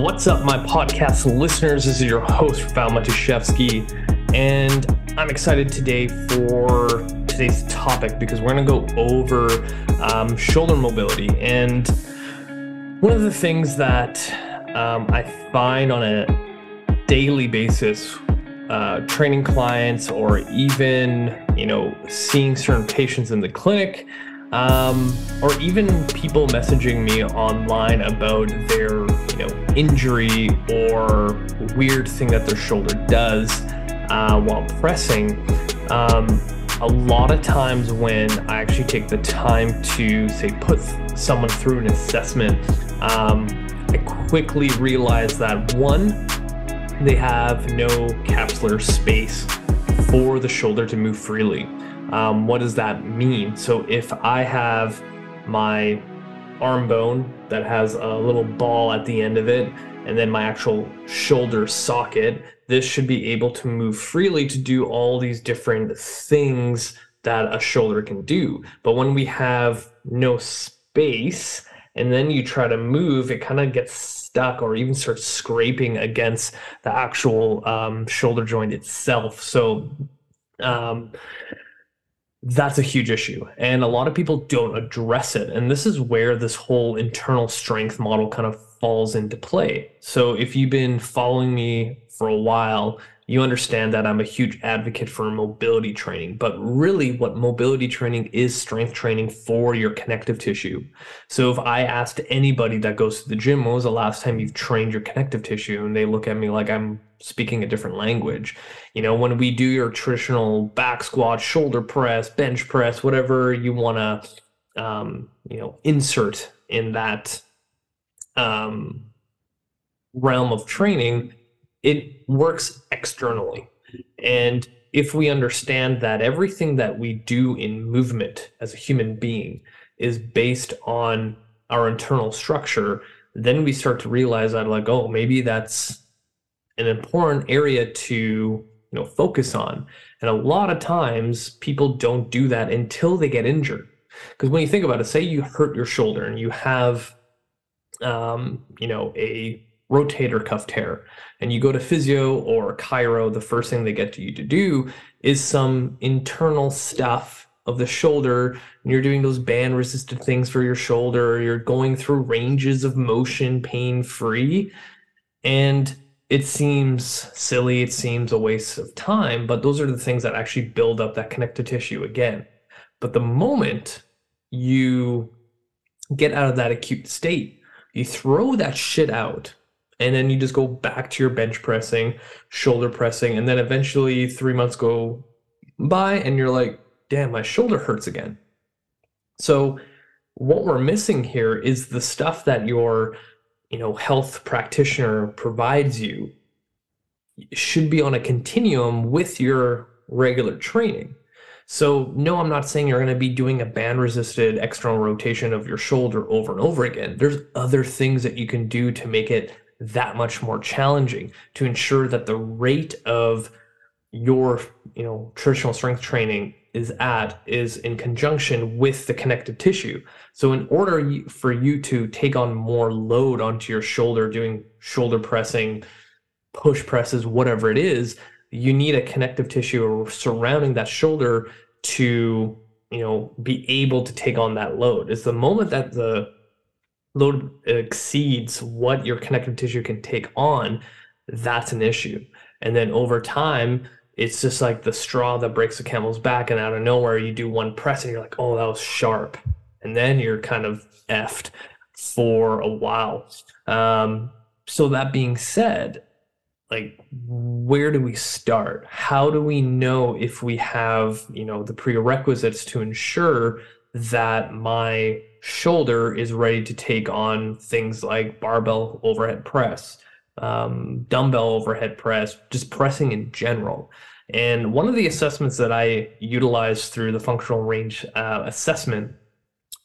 What's up, my podcast listeners? This is your host, Val Matuszewski, and I'm excited today for today's topic because we're going to go over um, shoulder mobility. And one of the things that um, I find on a daily basis, uh, training clients or even you know seeing certain patients in the clinic um, or even people messaging me online about their you know injury or weird thing that their shoulder does uh, while pressing. Um, a lot of times when i actually take the time to say put someone through an assessment um, i quickly realize that one they have no capsular space for the shoulder to move freely um, what does that mean? So if I have my arm bone that has a little ball at the end of it, and then my actual shoulder socket, this should be able to move freely to do all these different things that a shoulder can do. But when we have no space, and then you try to move, it kind of gets stuck or even starts scraping against the actual um, shoulder joint itself. So, um, that's a huge issue and a lot of people don't address it and this is where this whole internal strength model kind of falls into play so if you've been following me for a while you understand that I'm a huge advocate for mobility training, but really what mobility training is strength training for your connective tissue. So if I asked anybody that goes to the gym, when was the last time you've trained your connective tissue? And they look at me like I'm speaking a different language. You know, when we do your traditional back squat, shoulder press, bench press, whatever you want to, um, you know, insert in that um, realm of training, it works externally. And if we understand that everything that we do in movement as a human being is based on our internal structure, then we start to realize that, like, oh, maybe that's an important area to you know focus on. And a lot of times people don't do that until they get injured. Because when you think about it, say you hurt your shoulder and you have um, you know, a rotator cuff tear and you go to physio or chiro, the first thing they get you to do is some internal stuff of the shoulder. And you're doing those band resisted things for your shoulder. You're going through ranges of motion pain free. And it seems silly, it seems a waste of time, but those are the things that actually build up that connective tissue again. But the moment you get out of that acute state, you throw that shit out and then you just go back to your bench pressing, shoulder pressing, and then eventually three months go by and you're like, damn, my shoulder hurts again. So what we're missing here is the stuff that your you know health practitioner provides you should be on a continuum with your regular training. So, no, I'm not saying you're going to be doing a band resisted external rotation of your shoulder over and over again. There's other things that you can do to make it that much more challenging to ensure that the rate of your you know traditional strength training is at is in conjunction with the connective tissue so in order for you to take on more load onto your shoulder doing shoulder pressing push presses whatever it is you need a connective tissue surrounding that shoulder to you know be able to take on that load it's the moment that the load exceeds what your connective tissue can take on, that's an issue. And then over time, it's just like the straw that breaks the camel's back, and out of nowhere, you do one press and you're like, oh, that was sharp. And then you're kind of effed for a while. Um, so, that being said, like where do we start how do we know if we have you know the prerequisites to ensure that my shoulder is ready to take on things like barbell overhead press, um, dumbbell overhead press, just pressing in general. And one of the assessments that I utilize through the functional range uh, assessment,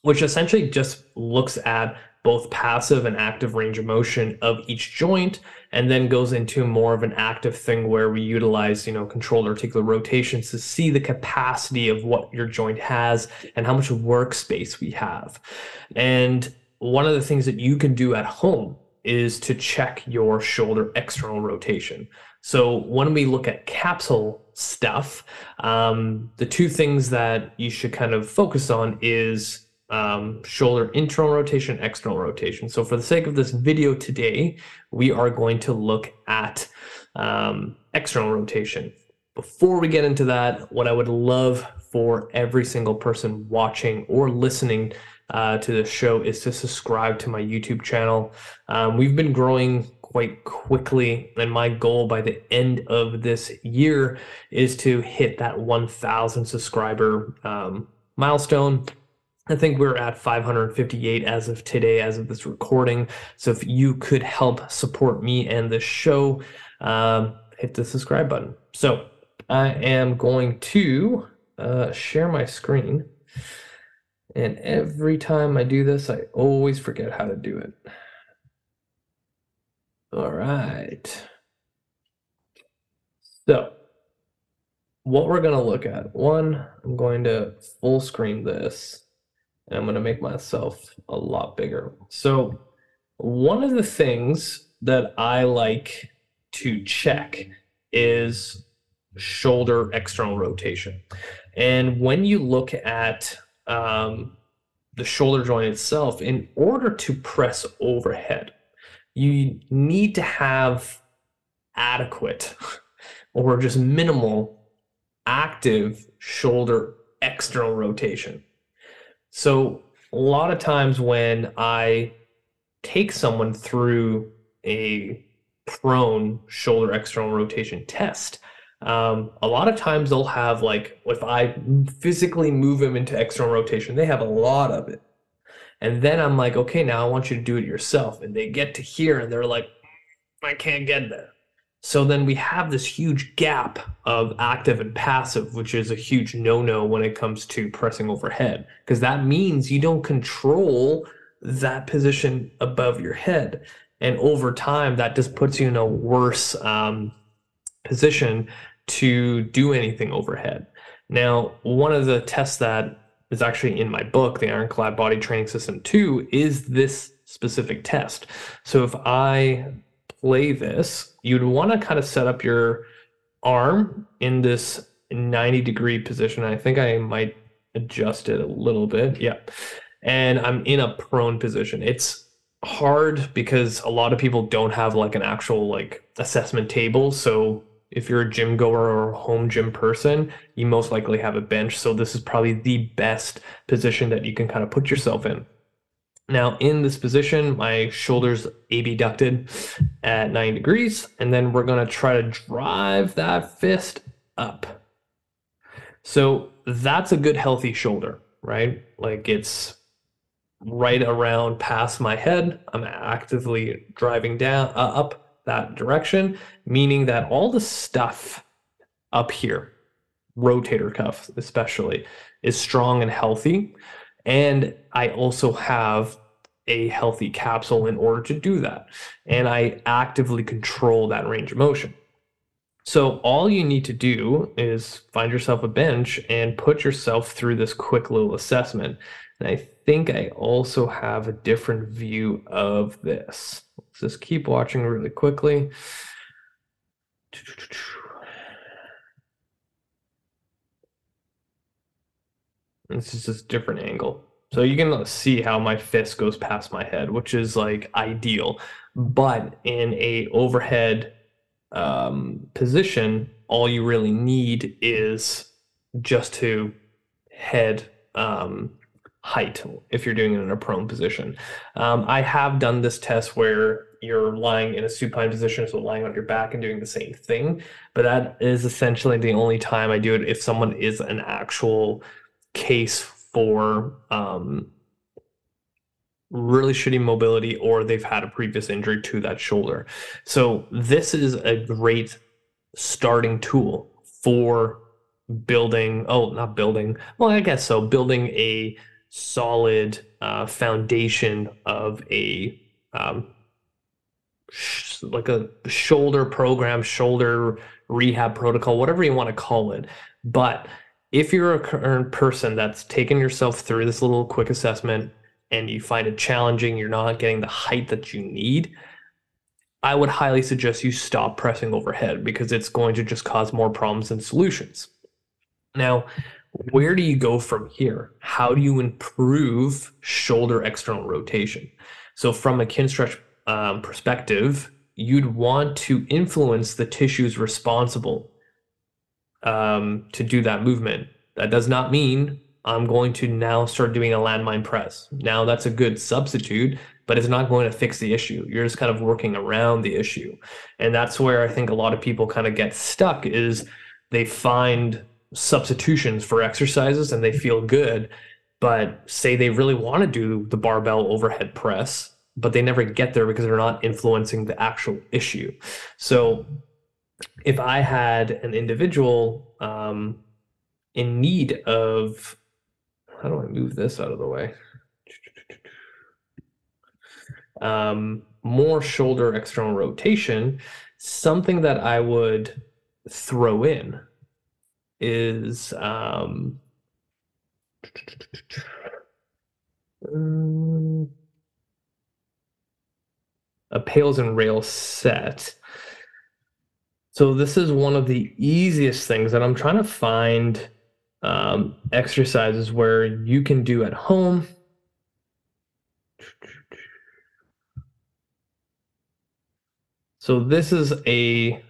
which essentially just looks at both passive and active range of motion of each joint and then goes into more of an active thing where we utilize you know controlled articular rotations to see the capacity of what your joint has and how much workspace we have and one of the things that you can do at home is to check your shoulder external rotation. So when we look at capsule stuff, um, the two things that you should kind of focus on is um, shoulder internal rotation, external rotation. So for the sake of this video today, we are going to look at um, external rotation. Before we get into that, what I would love for every single person watching or listening uh, to the show is to subscribe to my YouTube channel. Um, we've been growing quite quickly, and my goal by the end of this year is to hit that 1,000 subscriber um, milestone. I think we're at 558 as of today, as of this recording. So if you could help support me and the show, um, hit the subscribe button. So I am going to uh, share my screen. And every time I do this, I always forget how to do it. All right. So, what we're going to look at one, I'm going to full screen this and I'm going to make myself a lot bigger. So, one of the things that I like to check is shoulder external rotation. And when you look at um, the shoulder joint itself, in order to press overhead, you need to have adequate or just minimal active shoulder external rotation. So, a lot of times when I take someone through a prone shoulder external rotation test, um, a lot of times they'll have like if I physically move them into external rotation, they have a lot of it. And then I'm like, okay, now I want you to do it yourself. And they get to here and they're like, I can't get there. So then we have this huge gap of active and passive, which is a huge no no when it comes to pressing overhead, because that means you don't control that position above your head. And over time, that just puts you in a worse um, position to do anything overhead. Now, one of the tests that is actually in my book, the Ironclad Body Training System 2, is this specific test. So if I play this, you'd want to kind of set up your arm in this 90 degree position. I think I might adjust it a little bit. Yeah. And I'm in a prone position. It's hard because a lot of people don't have like an actual like assessment table. So if you're a gym goer or a home gym person, you most likely have a bench. So this is probably the best position that you can kind of put yourself in. Now, in this position, my shoulders abducted at 90 degrees, and then we're to try to drive that fist up. So that's a good, healthy shoulder, right? Like it's right around past my head. I'm actively driving down, uh, up that direction, meaning that all the stuff up here, rotator cuff especially, is strong and healthy. And I also have a healthy capsule in order to do that. And I actively control that range of motion. So all you need to do is find yourself a bench and put yourself through this quick little assessment. And I think I also have a different view of this. Let's just keep watching really quickly. This is just different angle. So you can see how my fist goes past my head, which is like ideal. But in a overhead um, position, all you really need is just to head um, height if you're doing it in a prone position. Um, I have done this test where you're lying in a supine position, so lying on your back and doing the same thing. But that is essentially the only time I do it if someone is an actual case for um, really shitty mobility or they've had a previous injury to that shoulder. So this is a great starting tool for building oh not building well i guess so building a solid uh, foundation of a um, sh- like a shoulder program, shoulder rehab protocol, whatever you want to call it. But if you're a current person that's taken yourself through this little quick assessment, and you find it challenging, you're not getting the height that you need, I would highly suggest you stop pressing overhead because it's going to just cause more problems than solutions. Now, where do you go from here? How do you improve shoulder external rotation? So, from a Kinstretch um, perspective, you'd want to influence the tissues responsible um, to do that movement. That does not mean I'm going to now start doing a landmine press. Now that's a good substitute, but it's not going to fix the issue. You're just kind of working around the issue. And that's where I think a lot of people kind of get stuck is they find substitutions for exercises and they feel good, but say they really want to do the barbell overhead press, but they never get there because they're not influencing the actual issue. So if I had an individual um, in need of how do I move this out of the way? Um, more shoulder external rotation. Something that I would throw in is um, a pails and rails set. So this is one of the easiest things that I'm trying to find um, exercises where you can do at home. So this is a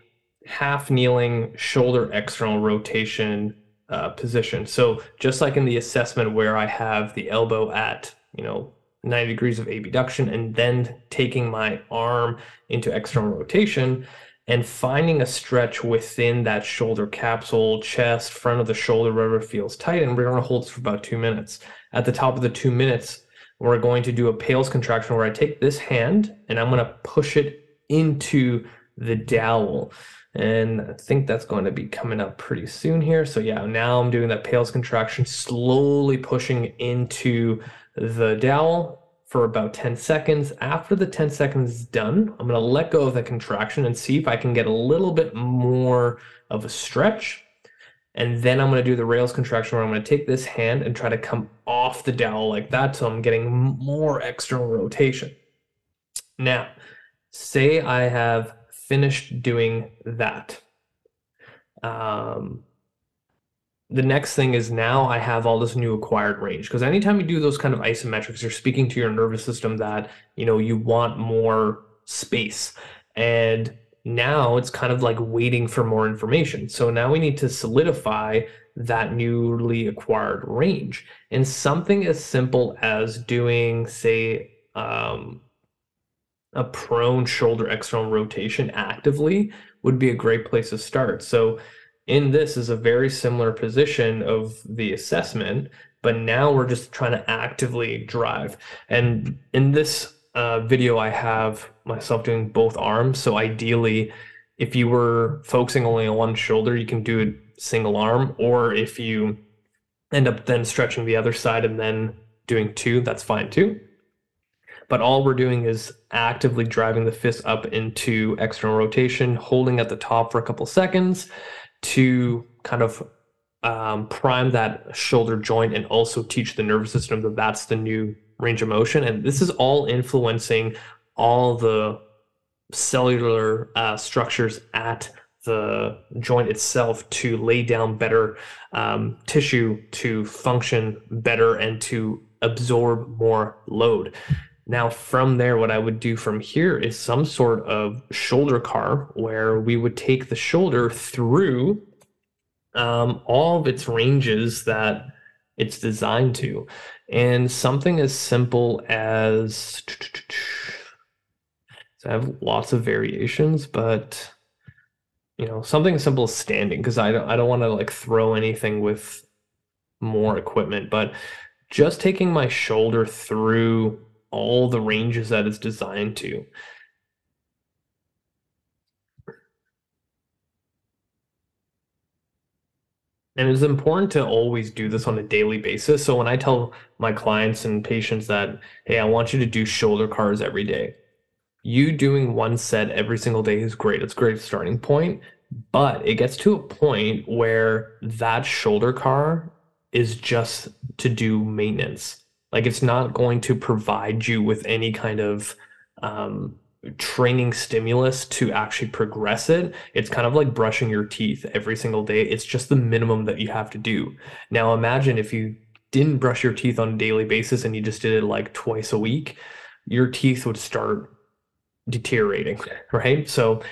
half kneeling shoulder external rotation uh, position. So just like in the assessment where I have the elbow at, you know, 90 degrees of abduction and then taking my arm into external rotation, and finding a stretch within that shoulder capsule, chest, front of the shoulder, wherever it feels tight. And we're going to hold this for about two minutes. At the top of the two minutes, we're going to do a PAILs contraction where I take this hand and I'm going to push it into the dowel. And I think that's going to be coming up pretty soon here. So yeah, now I'm doing that PAILs contraction, slowly pushing into the dowel for about 10 seconds. After the 10 seconds is done, I'm going to let go of the contraction and see if I can get a little bit more of a stretch. And then I'm going to do the rails contraction where I'm going to take this hand and try to come off the dowel like that. So I'm getting more external rotation. Now, say I have finished doing that. Um, the next thing is now I have all this new acquired range because anytime you do those kind of isometrics, you're speaking to your nervous system that you know you want more space, and now it's kind of like waiting for more information. So now we need to solidify that newly acquired range, and something as simple as doing, say, um, a prone shoulder external rotation actively would be a great place to start. So in this is a very similar position of the assessment, but now we're just trying to actively drive. And in this uh, video, I have myself doing both arms. So ideally, if you were focusing only on one shoulder, you can do it single arm, or if you end up then stretching the other side and then doing two, that's fine too. But all we're doing is actively driving the fist up into external rotation, holding at the top for a couple seconds, to kind of um, prime that shoulder joint and also teach the nervous system that that's the new range of motion. And this is all influencing all the cellular uh, structures at the joint itself to lay down better um, tissue to function better and to absorb more load. Now, from there, what I would do from here is some sort of shoulder CAR where we would take the shoulder through um, all of its ranges that it's designed to. And something as simple as so I have lots of variations, but you know, something as simple as standing, because I don't I don't want to like throw anything with more equipment, but just taking my shoulder through all the ranges that it's designed to. And it's important to always do this on a daily basis. So when I tell my clients and patients that, hey, I want you to do shoulder CARs every day, you doing one set every single day is great. It's a great starting point. But it gets to a point where that shoulder CAR is just to do maintenance Like it's not going to provide you with any kind of um, training stimulus to actually progress it. It's kind of like brushing your teeth every single day. It's just the minimum that you have to do. Now imagine if you didn't brush your teeth on a daily basis and you just did it like twice a week, your teeth would start deteriorating, right? So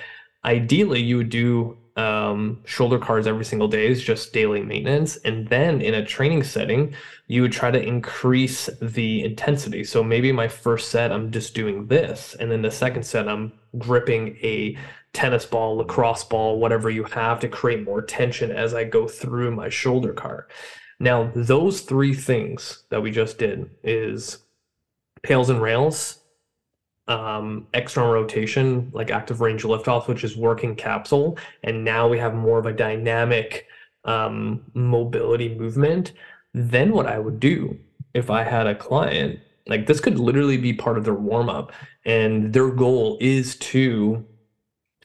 ideally you would do um, shoulder CARs every single day is just daily maintenance. And then in a training setting, you would try to increase the intensity. So maybe my first set, I'm just doing this. And then the second set, I'm gripping a tennis ball, lacrosse ball, whatever you have to create more tension as I go through my shoulder CAR. Now, those three things that we just did is pails and rails, um, external rotation, like active range liftoff, which is working capsule. And now we have more of a dynamic um, mobility movement. Then what I would do if I had a client, like this could literally be part of their warm up, and their goal is to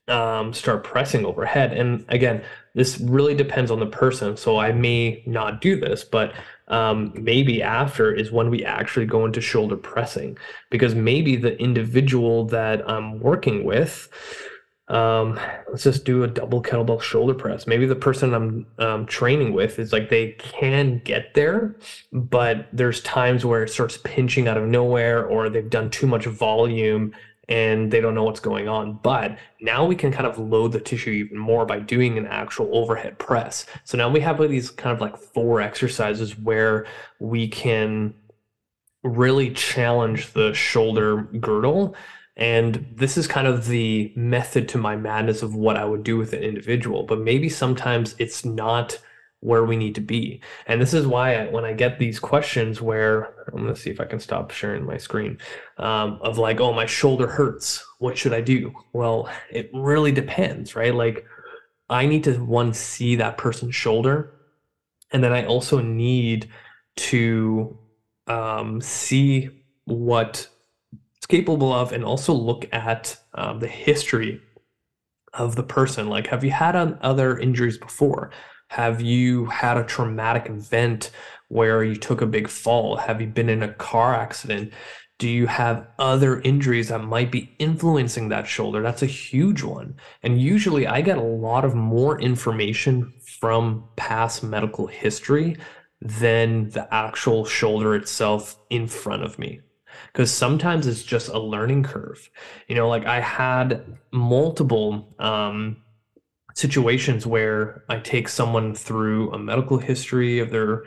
um, start pressing overhead. And again, this really depends on the person. So I may not do this, but um, maybe after is when we actually go into shoulder pressing because maybe the individual that I'm working with, um, let's just do a double kettlebell shoulder press. Maybe the person I'm um, training with is like they can get there, but there's times where it starts pinching out of nowhere or they've done too much volume and they don't know what's going on. But now we can kind of load the tissue even more by doing an actual overhead press. So now we have these kind of like four exercises where we can really challenge the shoulder girdle. And this is kind of the method to my madness of what I would do with an individual. But maybe sometimes it's not where we need to be. And this is why I, when I get these questions where I'm going to see if I can stop sharing my screen um, of like, oh, my shoulder hurts. What should I do? Well, it really depends, right? Like, I need to one see that person's shoulder, and then I also need to um, see what it's capable of, and also look at um, the history of the person. Like, have you had other injuries before? Have you had a traumatic event where you took a big fall? Have you been in a car accident? Do you have other injuries that might be influencing that shoulder? That's a huge one. And usually I get a lot of more information from past medical history than the actual shoulder itself in front of me. Because sometimes it's just a learning curve. You know, like I had multiple um, situations where I take someone through a medical history of their,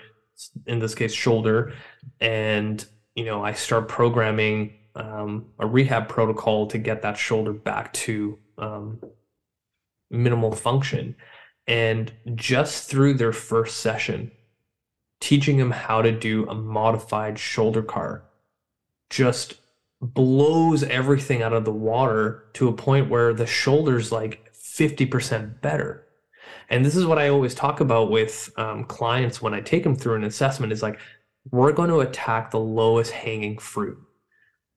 in this case, shoulder, and you know I start programming um, a rehab protocol to get that shoulder back to um, minimal function, and just through their first session, teaching them how to do a modified shoulder CAR, just blows everything out of the water to a point where the shoulders like 50% better. And this is what I always talk about with um, clients when I take them through an assessment is like, we're going to attack the lowest hanging fruit.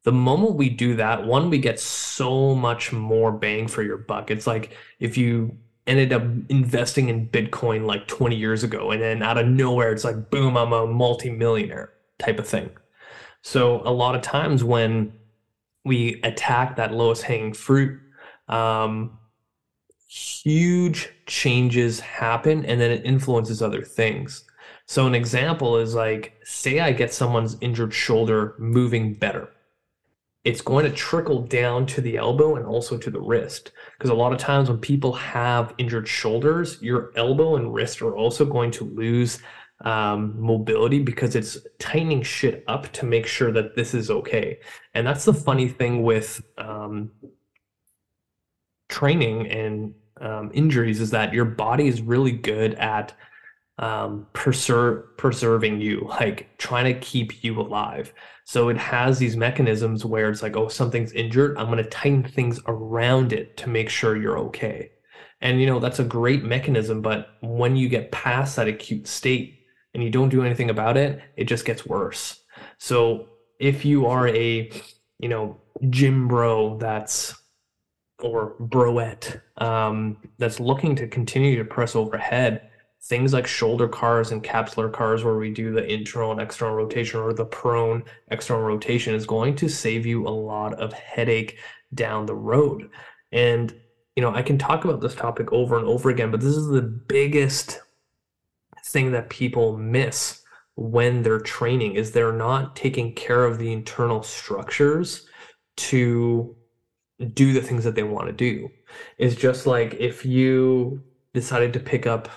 The moment we do that, one, we get so much more bang for your buck. It's like if you ended up investing in Bitcoin like 20 years ago, and then out of nowhere, it's like, boom, I'm a multimillionaire type of thing. So a lot of times when we attack that lowest hanging fruit, um, huge changes happen and then it influences other things. So, an example is like, say I get someone's injured shoulder moving better. It's going to trickle down to the elbow and also to the wrist. Because a lot of times when people have injured shoulders, your elbow and wrist are also going to lose um, mobility because it's tightening shit up to make sure that this is okay. And that's the funny thing with um, training and um, injuries is that your body is really good at um, preserving you, like trying to keep you alive. So it has these mechanisms where it's like, oh, something's injured. I'm going to tighten things around it to make sure you're okay. And, you know, that's a great mechanism. But when you get past that acute state and you don't do anything about it, it just gets worse. So if you are a, you know, gym bro that's or broette um, that's looking to continue to press overhead. Things like shoulder CARs and capsular CARs where we do the internal and external rotation or the prone external rotation is going to save you a lot of headache down the road. And you know i can talk about this topic over and over again but this is the biggest thing that people miss when they're training is they're not taking care of the internal structures to do the things that they want to do. It's just like if you decided to pick up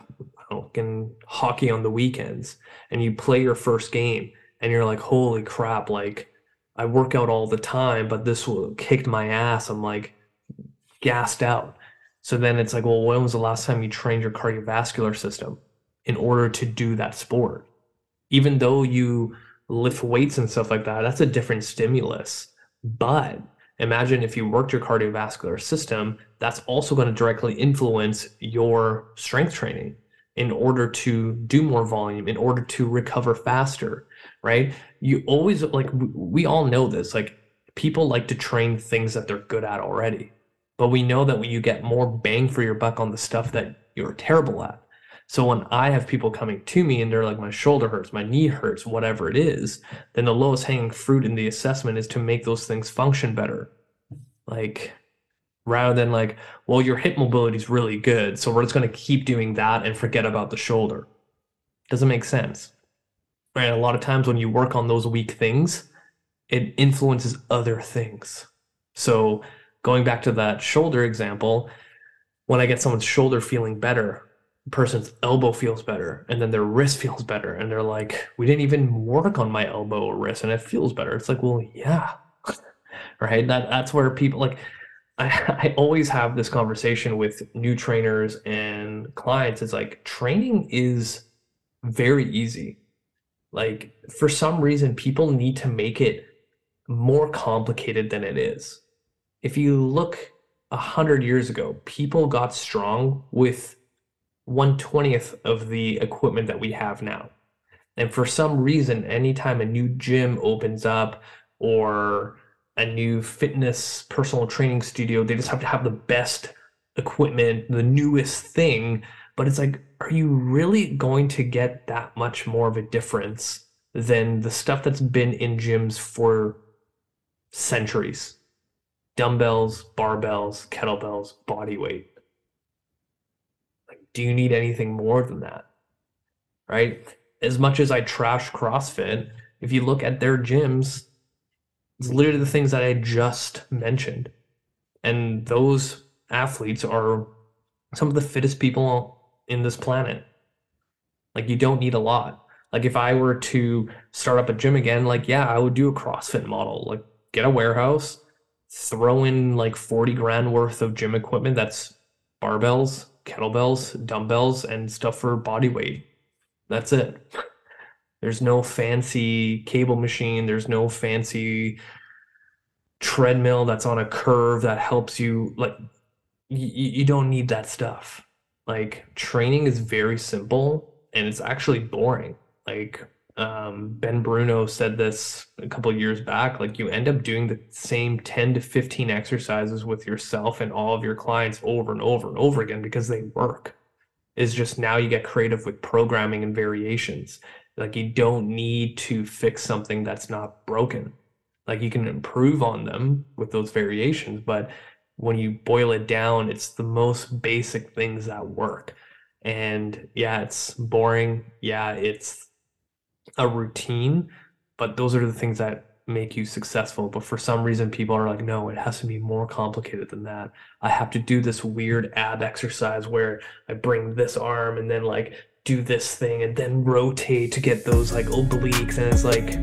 in hockey on the weekends and you play your first game and you're like, holy crap, like I work out all the time, but this kicked my ass. I'm like gassed out. So then it's like, well, when was the last time you trained your cardiovascular system in order to do that sport? Even though you lift weights and stuff like that, that's a different stimulus. But imagine if you worked your cardiovascular system, that's also going to directly influence your strength training in order to do more volume, in order to recover faster, right? You always like, we all know this, like, people like to train things that they're good at already. But we know that when you get more bang for your buck on the stuff that you're terrible at. So when I have people coming to me and they're like, my shoulder hurts, my knee hurts, whatever it is, then the lowest hanging fruit in the assessment is to make those things function better. Like, rather than like, well, your hip mobility is really good. So we're just going to keep doing that and forget about the shoulder. Doesn't make sense. Right. A lot of times when you work on those weak things, it influences other things. So going back to that shoulder example, when I get someone's shoulder feeling better, person's elbow feels better and then their wrist feels better and they're like we didn't even work on my elbow or wrist and it feels better. It's like well yeah. Right? That that's where people like I, I always have this conversation with new trainers and clients. It's like training is very easy. Like for some reason people need to make it more complicated than it is. If you look a hundred years ago people got strong with 120th of the equipment that we have now. And for some reason, anytime a new gym opens up or a new fitness personal training studio, they just have to have the best equipment, the newest thing. But it's like, are you really going to get that much more of a difference than the stuff that's been in gyms for centuries? Dumbbells, barbells, kettlebells, body weight do you need anything more than that? Right? As much as I trash CrossFit, if you look at their gyms, it's literally the things that I just mentioned. And those athletes are some of the fittest people in this planet. Like, you don't need a lot. Like, if I were to start up a gym again, like, yeah, I would do a CrossFit model. Like, get a warehouse, throw in like 40 grand worth of gym equipment that's barbells, kettlebells, dumbbells, and stuff for body weight. That's it. There's no fancy cable machine. There's no fancy treadmill that's on a curve that helps you. Like, you, you don't need that stuff. Like, training is very simple and it's actually boring. Like, um, Ben Bruno said this a couple years back. Like you end up doing the same 10 to 15 exercises with yourself and all of your clients over and over and over again because they work. Is just now you get creative with programming and variations. Like you don't need to fix something that's not broken. Like you can improve on them with those variations, but when you boil it down, it's the most basic things that work. And yeah, it's boring. Yeah, it's a routine, but those are the things that make you successful. But for some reason, people are like, no, it has to be more complicated than that. I have to do this weird ab exercise where I bring this arm and then like do this thing and then rotate to get those like obliques. And it's like,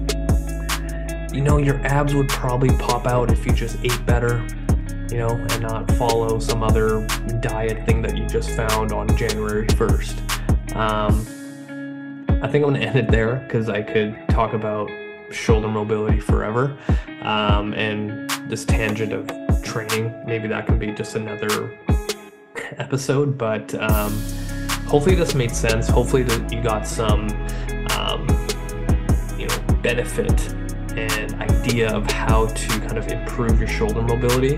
you know, your abs would probably pop out if you just ate better, you know, and not follow some other diet thing that you just found on January 1st. Um, I think I'm going to end it there because I could talk about shoulder mobility forever. Um, and this tangent of training, maybe that can be just another episode. But um, hopefully this made sense. Hopefully that you got some, um, you know, benefit and idea of how to kind of improve your shoulder mobility.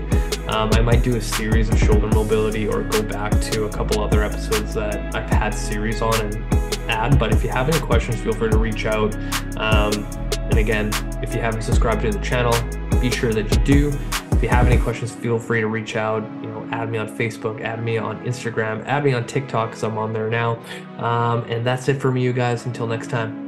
Um, I might do a series of shoulder mobility or go back to a couple other episodes that I've had series on and add. But if you have any questions, feel free to reach out. Um, and again, if you haven't subscribed to the channel, be sure that you do. If you have any questions, feel free to reach out. You know, add me on Facebook, add me on Instagram, add me on TikTok because I'm on there now. Um, and that's it for me, you guys. Until next time.